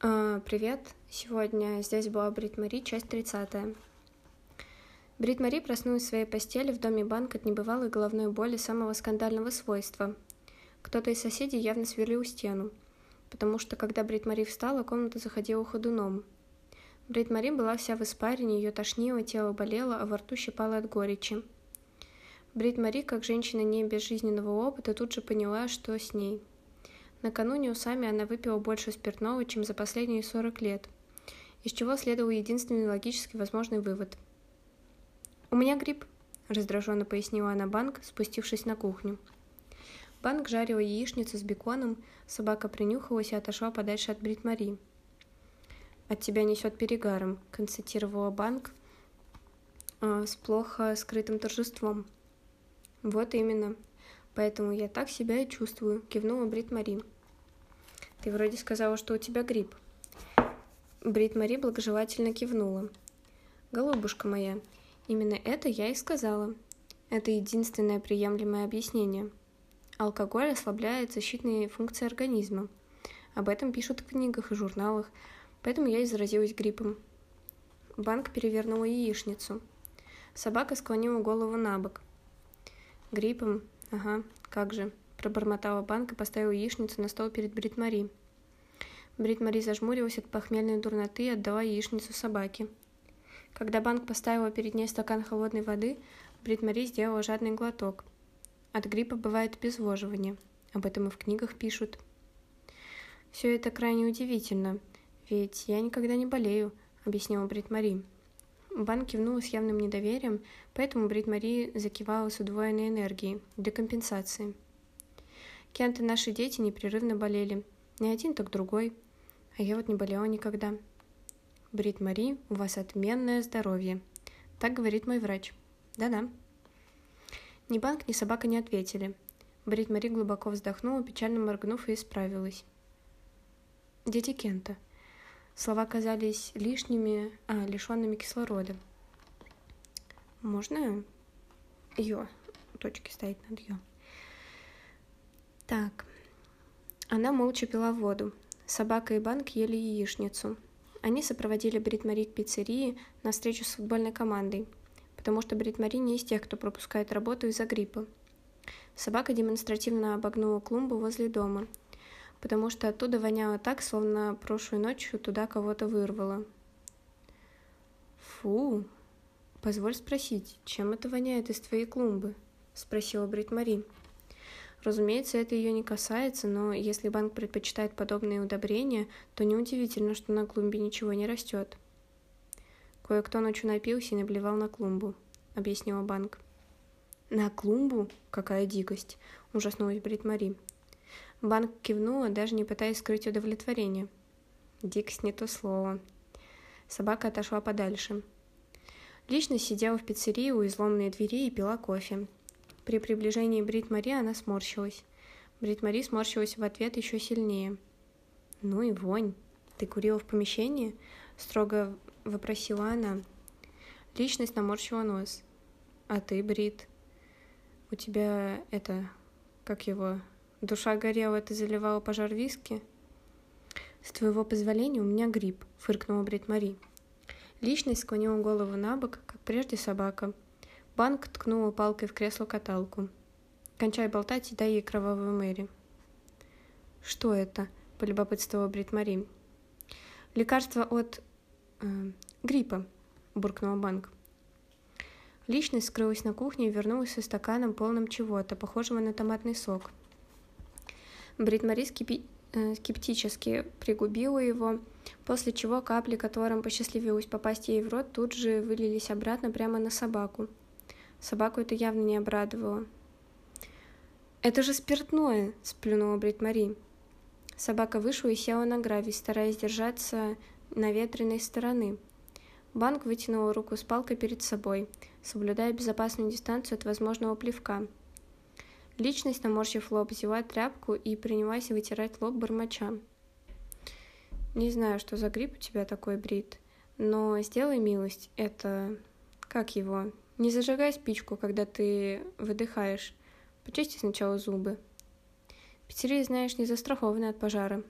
А, Привет! Сегодня здесь была Брит Мари, часть 30. Брит Мари проснулась в своей постели в доме банк от небывалой головной боли самого скандального свойства. Кто-то из соседей явно сверлил стену, потому что, когда Брит Мари встала, комната заходила ходуном. Брит Мари была вся в испарине, ее тошнило, тело болело, а во рту щипало от горечи. Брит Мари, как женщина не без жизненного опыта, тут же поняла, что с ней – Накануне усами она выпила больше спиртного, чем за последние 40 лет, из чего следовал единственный логически возможный вывод. «У меня грипп», – раздраженно пояснила она Банк, спустившись на кухню. Банк жарила яичницу с беконом, собака принюхалась и отошла подальше от Брит Мари. «От тебя несет перегаром», – констатировала Банк э, с плохо скрытым торжеством. «Вот именно», Поэтому я так себя и чувствую, кивнула Брит Мари. Ты вроде сказала, что у тебя грипп. Брит Мари благожелательно кивнула. Голубушка моя, именно это я и сказала. Это единственное приемлемое объяснение. Алкоголь ослабляет защитные функции организма. Об этом пишут в книгах и журналах, поэтому я и заразилась гриппом. Банк перевернула яичницу. Собака склонила голову на бок. Гриппом «Ага, как же», – пробормотала банк и поставила яичницу на стол перед Брит Мари. Брит Мари зажмурилась от похмельной дурноты и отдала яичницу собаке. Когда банк поставила перед ней стакан холодной воды, Брит Мари сделала жадный глоток. От гриппа бывает обезвоживание. Об этом и в книгах пишут. «Все это крайне удивительно, ведь я никогда не болею», — объяснила Брит Мари. Бан кивнула с явным недоверием, поэтому Брит Мари закивала с удвоенной энергией, для компенсации. Кент и наши дети непрерывно болели. Не один, так другой. А я вот не болела никогда. Брит Мари, у вас отменное здоровье. Так говорит мой врач. Да-да. Ни банк, ни собака не ответили. Брит Мари глубоко вздохнула, печально моргнув и исправилась. Дети Кента – Слова казались лишними, а, лишенными кислорода. Можно ее точки ставить над ее? Так. Она молча пила воду. Собака и банк ели яичницу. Они сопроводили Брит Мари к пиццерии на встречу с футбольной командой, потому что Брит Мари не из тех, кто пропускает работу из-за гриппа. Собака демонстративно обогнула клумбу возле дома – потому что оттуда воняло так, словно прошлой ночью туда кого-то вырвало. «Фу! Позволь спросить, чем это воняет из твоей клумбы?» — спросила Брит Мари. Разумеется, это ее не касается, но если банк предпочитает подобные удобрения, то неудивительно, что на клумбе ничего не растет. Кое-кто ночью напился и наблевал на клумбу, объяснила банк. На клумбу? Какая дикость! Ужаснулась Брит Мари. Банк кивнула, даже не пытаясь скрыть удовлетворение. Дикс не то слово. Собака отошла подальше. Лично сидела в пиццерии у изломной двери и пила кофе. При приближении Брит Мари она сморщилась. Брит Мари сморщилась в ответ еще сильнее. «Ну и вонь. Ты курила в помещении?» — строго вопросила она. Личность наморщила нос. «А ты, Брит? У тебя это... как его... Душа горела, ты заливала пожар виски? С твоего позволения у меня грипп, фыркнула Брит Мари. Личность склонила голову на бок, как прежде собака. Банк ткнула палкой в кресло-каталку. Кончай болтать и дай ей кровавую Мэри. Что это? полюбопытствовала Брит Мари. Лекарство от э, гриппа, буркнула Банк. Личность скрылась на кухне и вернулась со стаканом, полным чего-то, похожего на томатный сок. Брит Мари скипи... Э, скептически пригубила его, после чего капли, которым посчастливилось попасть ей в рот, тут же вылились обратно прямо на собаку. Собаку это явно не обрадовало. «Это же спиртное!» – сплюнула Брит Мари. Собака вышла и села на гравий, стараясь держаться на ветреной стороны. Банк вытянула руку с палкой перед собой, соблюдая безопасную дистанцию от возможного плевка – Личность, наморщив лоб, взяла тряпку и принялась вытирать лоб бормоча. «Не знаю, что за грипп у тебя такой, Брит, но сделай милость, это... Как его? Не зажигай спичку, когда ты выдыхаешь. Почисти сначала зубы. Пиццерия, знаешь, не застрахована от пожара».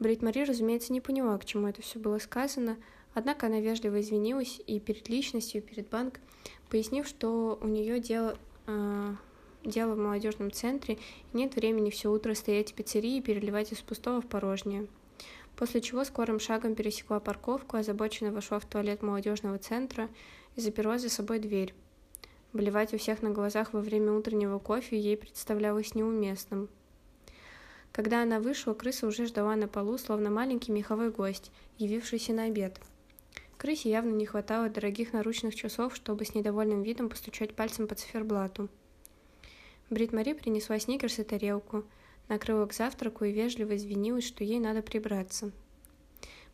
Брит Мари, разумеется, не поняла, к чему это все было сказано, однако она вежливо извинилась и перед личностью, и перед банк, пояснив, что у нее дело, э, дело в молодежном центре, и нет времени все утро стоять в пиццерии и переливать из пустого в порожнее. После чего скорым шагом пересекла парковку, озабоченно вошла в туалет молодежного центра и заперла за собой дверь. Блевать у всех на глазах во время утреннего кофе ей представлялось неуместным. Когда она вышла, крыса уже ждала на полу, словно маленький меховой гость, явившийся на обед. Крысе явно не хватало дорогих наручных часов, чтобы с недовольным видом постучать пальцем по циферблату. Брит Мари принесла сникерс и тарелку, накрыла к завтраку и вежливо извинилась, что ей надо прибраться.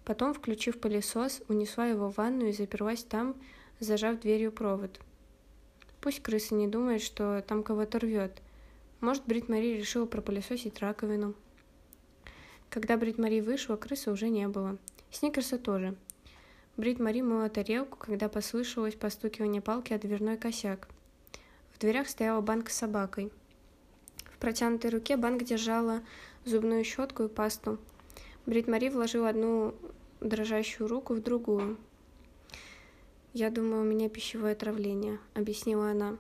Потом, включив пылесос, унесла его в ванну и заперлась там, зажав дверью провод. Пусть крыса не думает, что там кого-то рвет. Может, Брит Мари решила пропылесосить раковину. Когда Брит Мари вышла, крысы уже не было. Сникерса тоже. Брит Мари мыла тарелку, когда послышалось постукивание палки о дверной косяк. В дверях стояла банка с собакой. В протянутой руке банк держала зубную щетку и пасту. Брит Мари вложила одну дрожащую руку в другую. «Я думаю, у меня пищевое отравление», — объяснила она.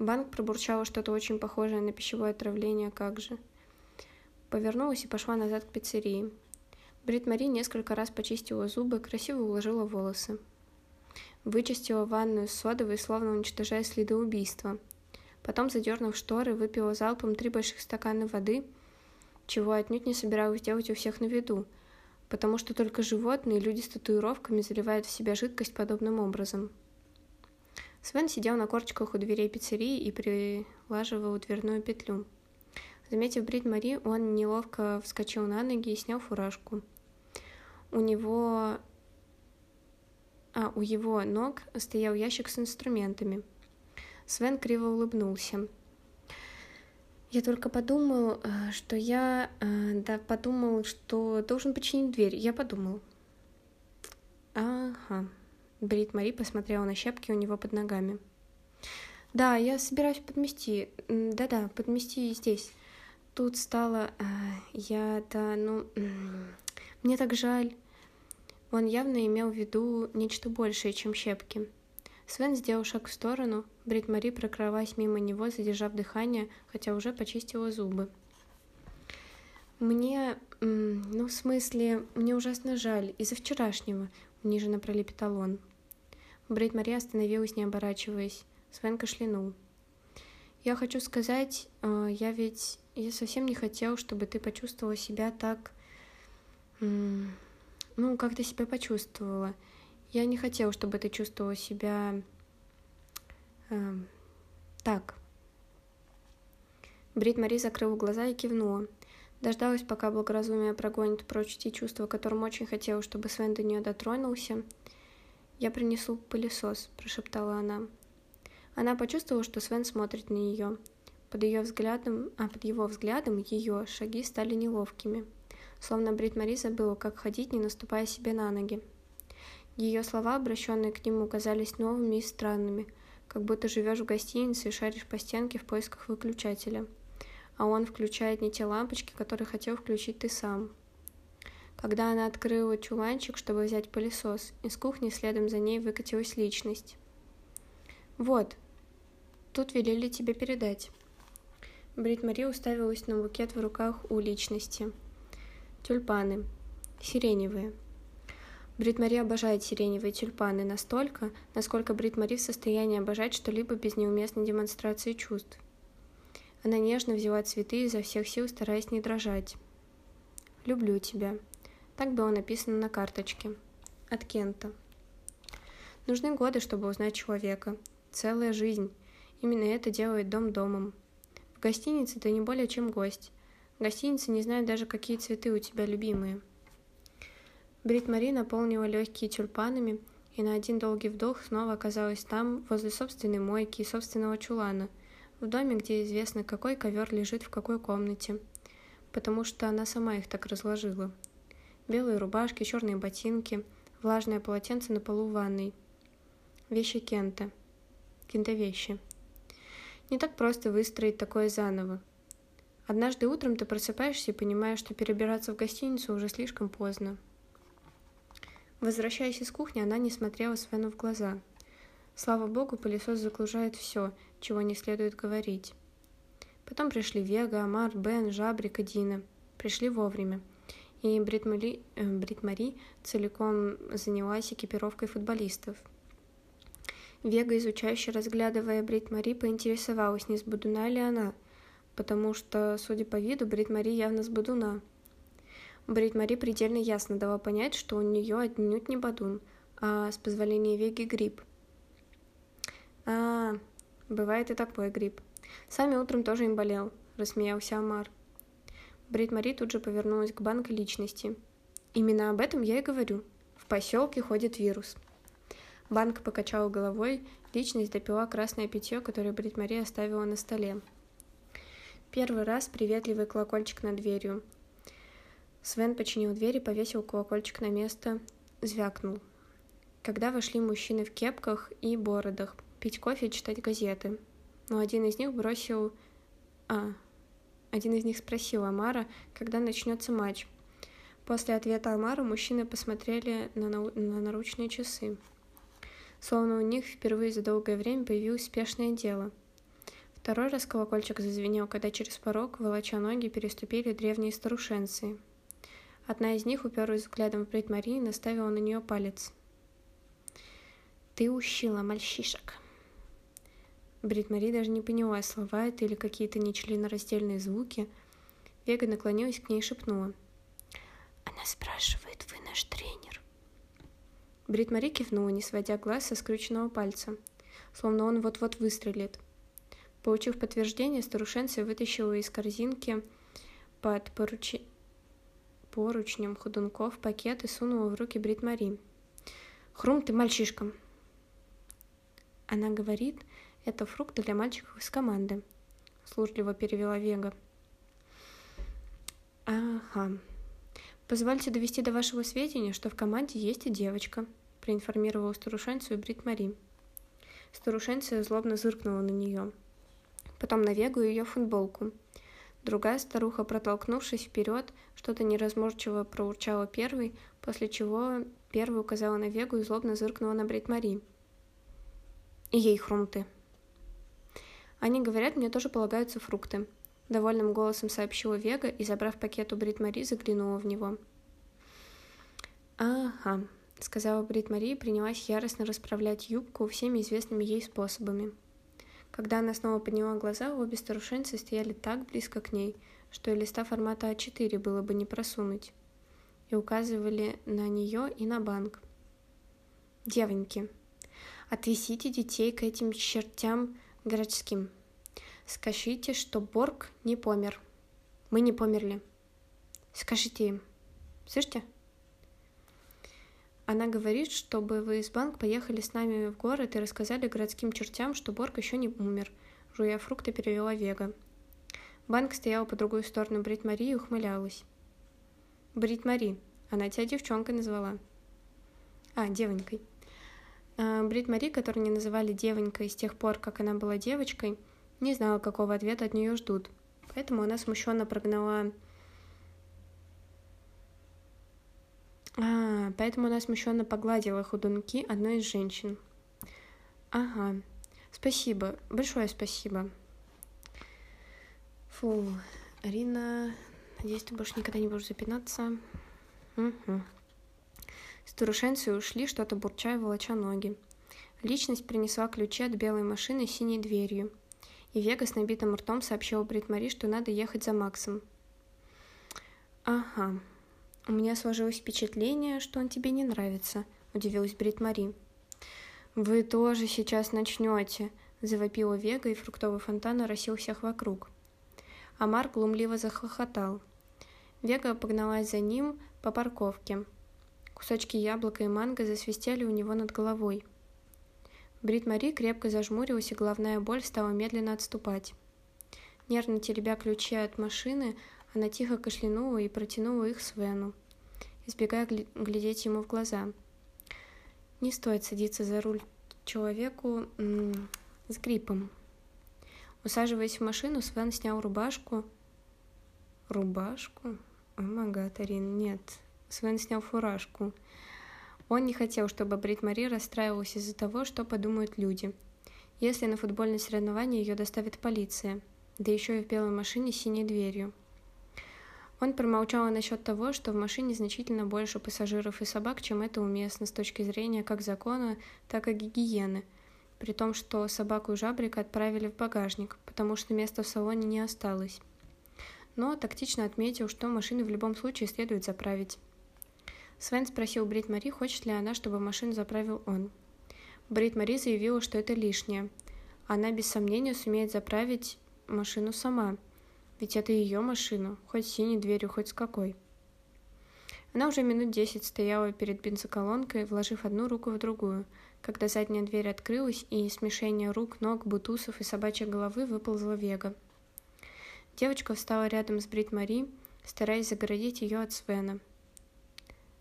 Банк пробурчала что-то очень похожее на пищевое отравление, как же. Повернулась и пошла назад к пиццерии. Брит Мари несколько раз почистила зубы, красиво уложила волосы. Вычистила ванную с содовой, словно уничтожая следы убийства. Потом, задернув шторы, выпила залпом три больших стакана воды, чего отнюдь не собиралась делать у всех на виду, потому что только животные, люди с татуировками заливают в себя жидкость подобным образом. Свен сидел на корчиках у дверей пиццерии и прилаживал дверную петлю. Заметив Брит Мари, он неловко вскочил на ноги и снял фуражку. У него а у его ног стоял ящик с инструментами. Свен криво улыбнулся. Я только подумал, э, что я... Э, да, подумал, что должен починить дверь. Я подумал. Ага. Брит Мари посмотрела на щепки у него под ногами. Да, я собираюсь подмести. Да-да, подмести здесь. Тут стало... Э, я... Да, ну... Мне так жаль. Он явно имел в виду нечто большее, чем щепки. Свен сделал шаг в сторону, Брит Мари прокралась мимо него, задержав дыхание, хотя уже почистила зубы. «Мне... ну, в смысле, мне ужасно жаль, из-за вчерашнего», — униженно пролепетал он. Брит Мари остановилась, не оборачиваясь. Свен кашлянул. «Я хочу сказать, э, я ведь... Я совсем не хотел, чтобы ты почувствовала себя так ну, как ты себя почувствовала. Я не хотела, чтобы ты чувствовала себя э, так. Брит Мари закрыла глаза и кивнула. Дождалась, пока благоразумие прогонит прочь те чувства, которым очень хотела, чтобы Свен до нее дотронулся. «Я принесу пылесос», — прошептала она. Она почувствовала, что Свен смотрит на нее. Под ее взглядом, а под его взглядом ее шаги стали неловкими словно Брит Мари забыла, как ходить, не наступая себе на ноги. Ее слова, обращенные к нему, казались новыми и странными, как будто живешь в гостинице и шаришь по стенке в поисках выключателя. А он включает не те лампочки, которые хотел включить ты сам. Когда она открыла чуланчик, чтобы взять пылесос, из кухни следом за ней выкатилась личность. «Вот, тут велели тебе передать». Брит Мари уставилась на букет в руках у личности – Тюльпаны. Сиреневые. Брит Мари обожает сиреневые тюльпаны настолько, насколько Брит Мари в состоянии обожать что-либо без неуместной демонстрации чувств. Она нежно взяла цветы изо всех сил, стараясь не дрожать. «Люблю тебя». Так было написано на карточке. От Кента. Нужны годы, чтобы узнать человека. Целая жизнь. Именно это делает дом домом. В гостинице ты не более чем гость. Гостиница не знает даже, какие цветы у тебя любимые. Брит Мари наполнила легкие тюльпанами и на один долгий вдох снова оказалась там, возле собственной мойки и собственного чулана, в доме, где известно, какой ковер лежит в какой комнате, потому что она сама их так разложила. Белые рубашки, черные ботинки, влажное полотенце на полу ванной. Вещи Кента. Кента вещи. Не так просто выстроить такое заново. Однажды утром ты просыпаешься и понимаешь, что перебираться в гостиницу уже слишком поздно. Возвращаясь из кухни, она не смотрела Свену в глаза. Слава богу, пылесос заглушает все, чего не следует говорить. Потом пришли Вега, Амар, Бен, Жабрик и Дина. Пришли вовремя. И Брит Мари, э, целиком занялась экипировкой футболистов. Вега, изучающе разглядывая Брит Мари, поинтересовалась, не с Будуна ли она, потому что, судя по виду, Брит Мари явно с Будуна. Брит Мари предельно ясно дала понять, что у нее отнюдь не Бадун, а с позволения Веги грипп. А, бывает и такой грипп. Сами утром тоже им болел, рассмеялся Амар. Брит Мари тут же повернулась к банку личности. Именно об этом я и говорю. В поселке ходит вирус. Банк покачала головой, личность допила красное питье, которое Брит Мари оставила на столе. Первый раз приветливый колокольчик над дверью. Свен починил дверь и повесил колокольчик на место, звякнул. Когда вошли мужчины в кепках и бородах, пить кофе и читать газеты – но один из них бросил... А, один из них спросил Амара, когда начнется матч. После ответа Амара мужчины посмотрели на, на, на наручные часы. Словно у них впервые за долгое время появилось спешное дело. Второй раз колокольчик зазвенел, когда через порог, волоча ноги, переступили древние старушенцы. Одна из них, уперлась взглядом в бред Марии, наставила на нее палец. «Ты ущила мальчишек!» Брит Мари даже не поняла, слова это или какие-то нечленораздельные звуки. Вега наклонилась к ней и шепнула. «Она спрашивает, вы наш тренер?» Брит Мари кивнула, не сводя глаз со скрюченного пальца, словно он вот-вот выстрелит. Получив подтверждение, старушенция вытащила из корзинки под поручи... поручнем ходунков пакет и сунула в руки Брит Мари. «Хрум ты мальчишкам!» Она говорит, это фрукты для мальчиков из команды, служливо перевела Вега. Ага. Позвольте довести до вашего сведения, что в команде есть и девочка, проинформировала старушенцию Брит Мари. Старушенция злобно зыркнула на нее. Потом на Вегу ее футболку. Другая старуха, протолкнувшись вперед, что-то неразморчиво проурчала первой, после чего первая указала на Вегу и злобно зыркнула на Брит Мари. И ей хрумты. Они говорят, мне тоже полагаются фрукты. Довольным голосом сообщила Вега и, забрав пакет у Брит Мари, заглянула в него. «Ага», — сказала Брит Мари и принялась яростно расправлять юбку всеми известными ей способами. Когда она снова подняла глаза, обе старушенцы стояли так близко к ней, что и листа формата А4 было бы не просунуть, и указывали на нее и на банк. «Девоньки, отвесите детей к этим чертям городским. Скажите, что Борг не помер. Мы не померли. Скажите им. Слышите? Она говорит, чтобы вы из банк поехали с нами в город и рассказали городским чертям, что Борг еще не умер. Жуя фрукты, перевела Вега. Банк стоял по другую сторону Брит Мари и ухмылялась. Брит Мари. Она тебя девчонкой назвала. А, девонькой. А, Брит Мари, которую не называли девонькой с тех пор, как она была девочкой, не знала, какого ответа от нее ждут. Поэтому она смущенно прогнала... А, поэтому она смущенно погладила худунки одной из женщин. Ага, спасибо, большое спасибо. Фу, Арина, надеюсь, ты больше никогда не будешь запинаться. Угу. Старушенцы ушли, что-то бурча и волоча ноги. Личность принесла ключи от белой машины с синей дверью. И Вега с набитым ртом сообщила Брит что надо ехать за Максом. «Ага. У меня сложилось впечатление, что он тебе не нравится», — удивилась Брит Мари. «Вы тоже сейчас начнете», — завопила Вега, и фруктовый фонтан оросил всех вокруг. Амар глумливо захохотал. Вега погналась за ним по парковке — Кусочки яблока и манго засвистели у него над головой. Брит Мари крепко зажмурилась, и головная боль стала медленно отступать. Нервно теребя ключи от машины, она тихо кашлянула и протянула их Свену, избегая глядеть ему в глаза. Не стоит садиться за руль человеку с гриппом. Усаживаясь в машину, Свен снял рубашку, Рубашку? О магад, Арин, нет. Свен снял фуражку. Он не хотел, чтобы Брит Мари расстраивалась из-за того, что подумают люди. Если на футбольное соревнование ее доставит полиция, да еще и в белой машине с синей дверью. Он промолчал насчет того, что в машине значительно больше пассажиров и собак, чем это уместно с точки зрения как закона, так и гигиены, при том, что собаку и жабрика отправили в багажник, потому что места в салоне не осталось. Но тактично отметил, что машины в любом случае следует заправить. Свен спросил Брит Мари, хочет ли она, чтобы машину заправил он. Брит Мари заявила, что это лишнее. Она без сомнения сумеет заправить машину сама – ведь это ее машина, хоть с синей дверью, хоть с какой. Она уже минут десять стояла перед бензоколонкой, вложив одну руку в другую, когда задняя дверь открылась, и из смешения рук, ног, бутусов и собачьей головы выползла Вега. Девочка встала рядом с Брит Мари, стараясь загородить ее от Свена.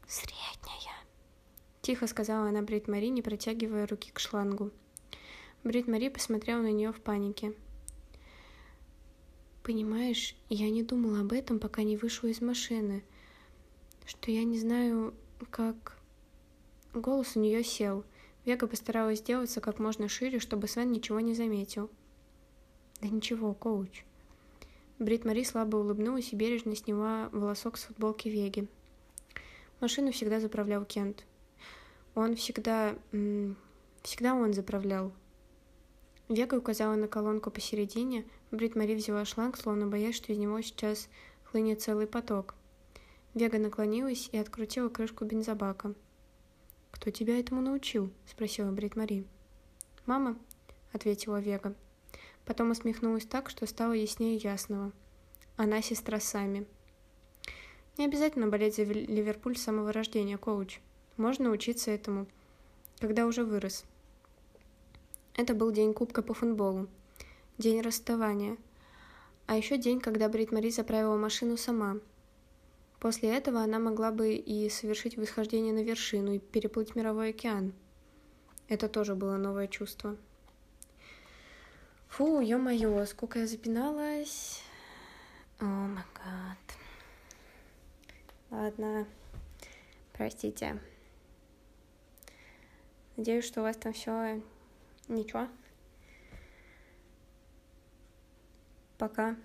«Средняя», — тихо сказала она Брит Мари, не протягивая руки к шлангу. Брит Мари посмотрела на нее в панике. Понимаешь, я не думала об этом, пока не вышла из машины. Что я не знаю, как... Голос у нее сел. Вега постаралась сделаться как можно шире, чтобы Свен ничего не заметил. Да ничего, коуч. Брит Мари слабо улыбнулась и бережно сняла волосок с футболки Веги. Машину всегда заправлял Кент. Он всегда... Всегда он заправлял. Вега указала на колонку посередине, Брит Мари взяла шланг, словно боясь, что из него сейчас хлынет целый поток. Вега наклонилась и открутила крышку бензобака. «Кто тебя этому научил?» – спросила Брит Мари. «Мама», – ответила Вега. Потом усмехнулась так, что стало яснее ясного. Она сестра Сами. Не обязательно болеть за Ливерпуль с самого рождения, коуч. Можно учиться этому, когда уже вырос. Это был день Кубка по футболу. День расставания. А еще день, когда Брит Мари заправила машину сама. После этого она могла бы и совершить восхождение на вершину и переплыть мировой океан. Это тоже было новое чувство. Фу, ё-моё, сколько я запиналась. О май гад. Ладно, простите. Надеюсь, что у вас там все Ничего. Пока.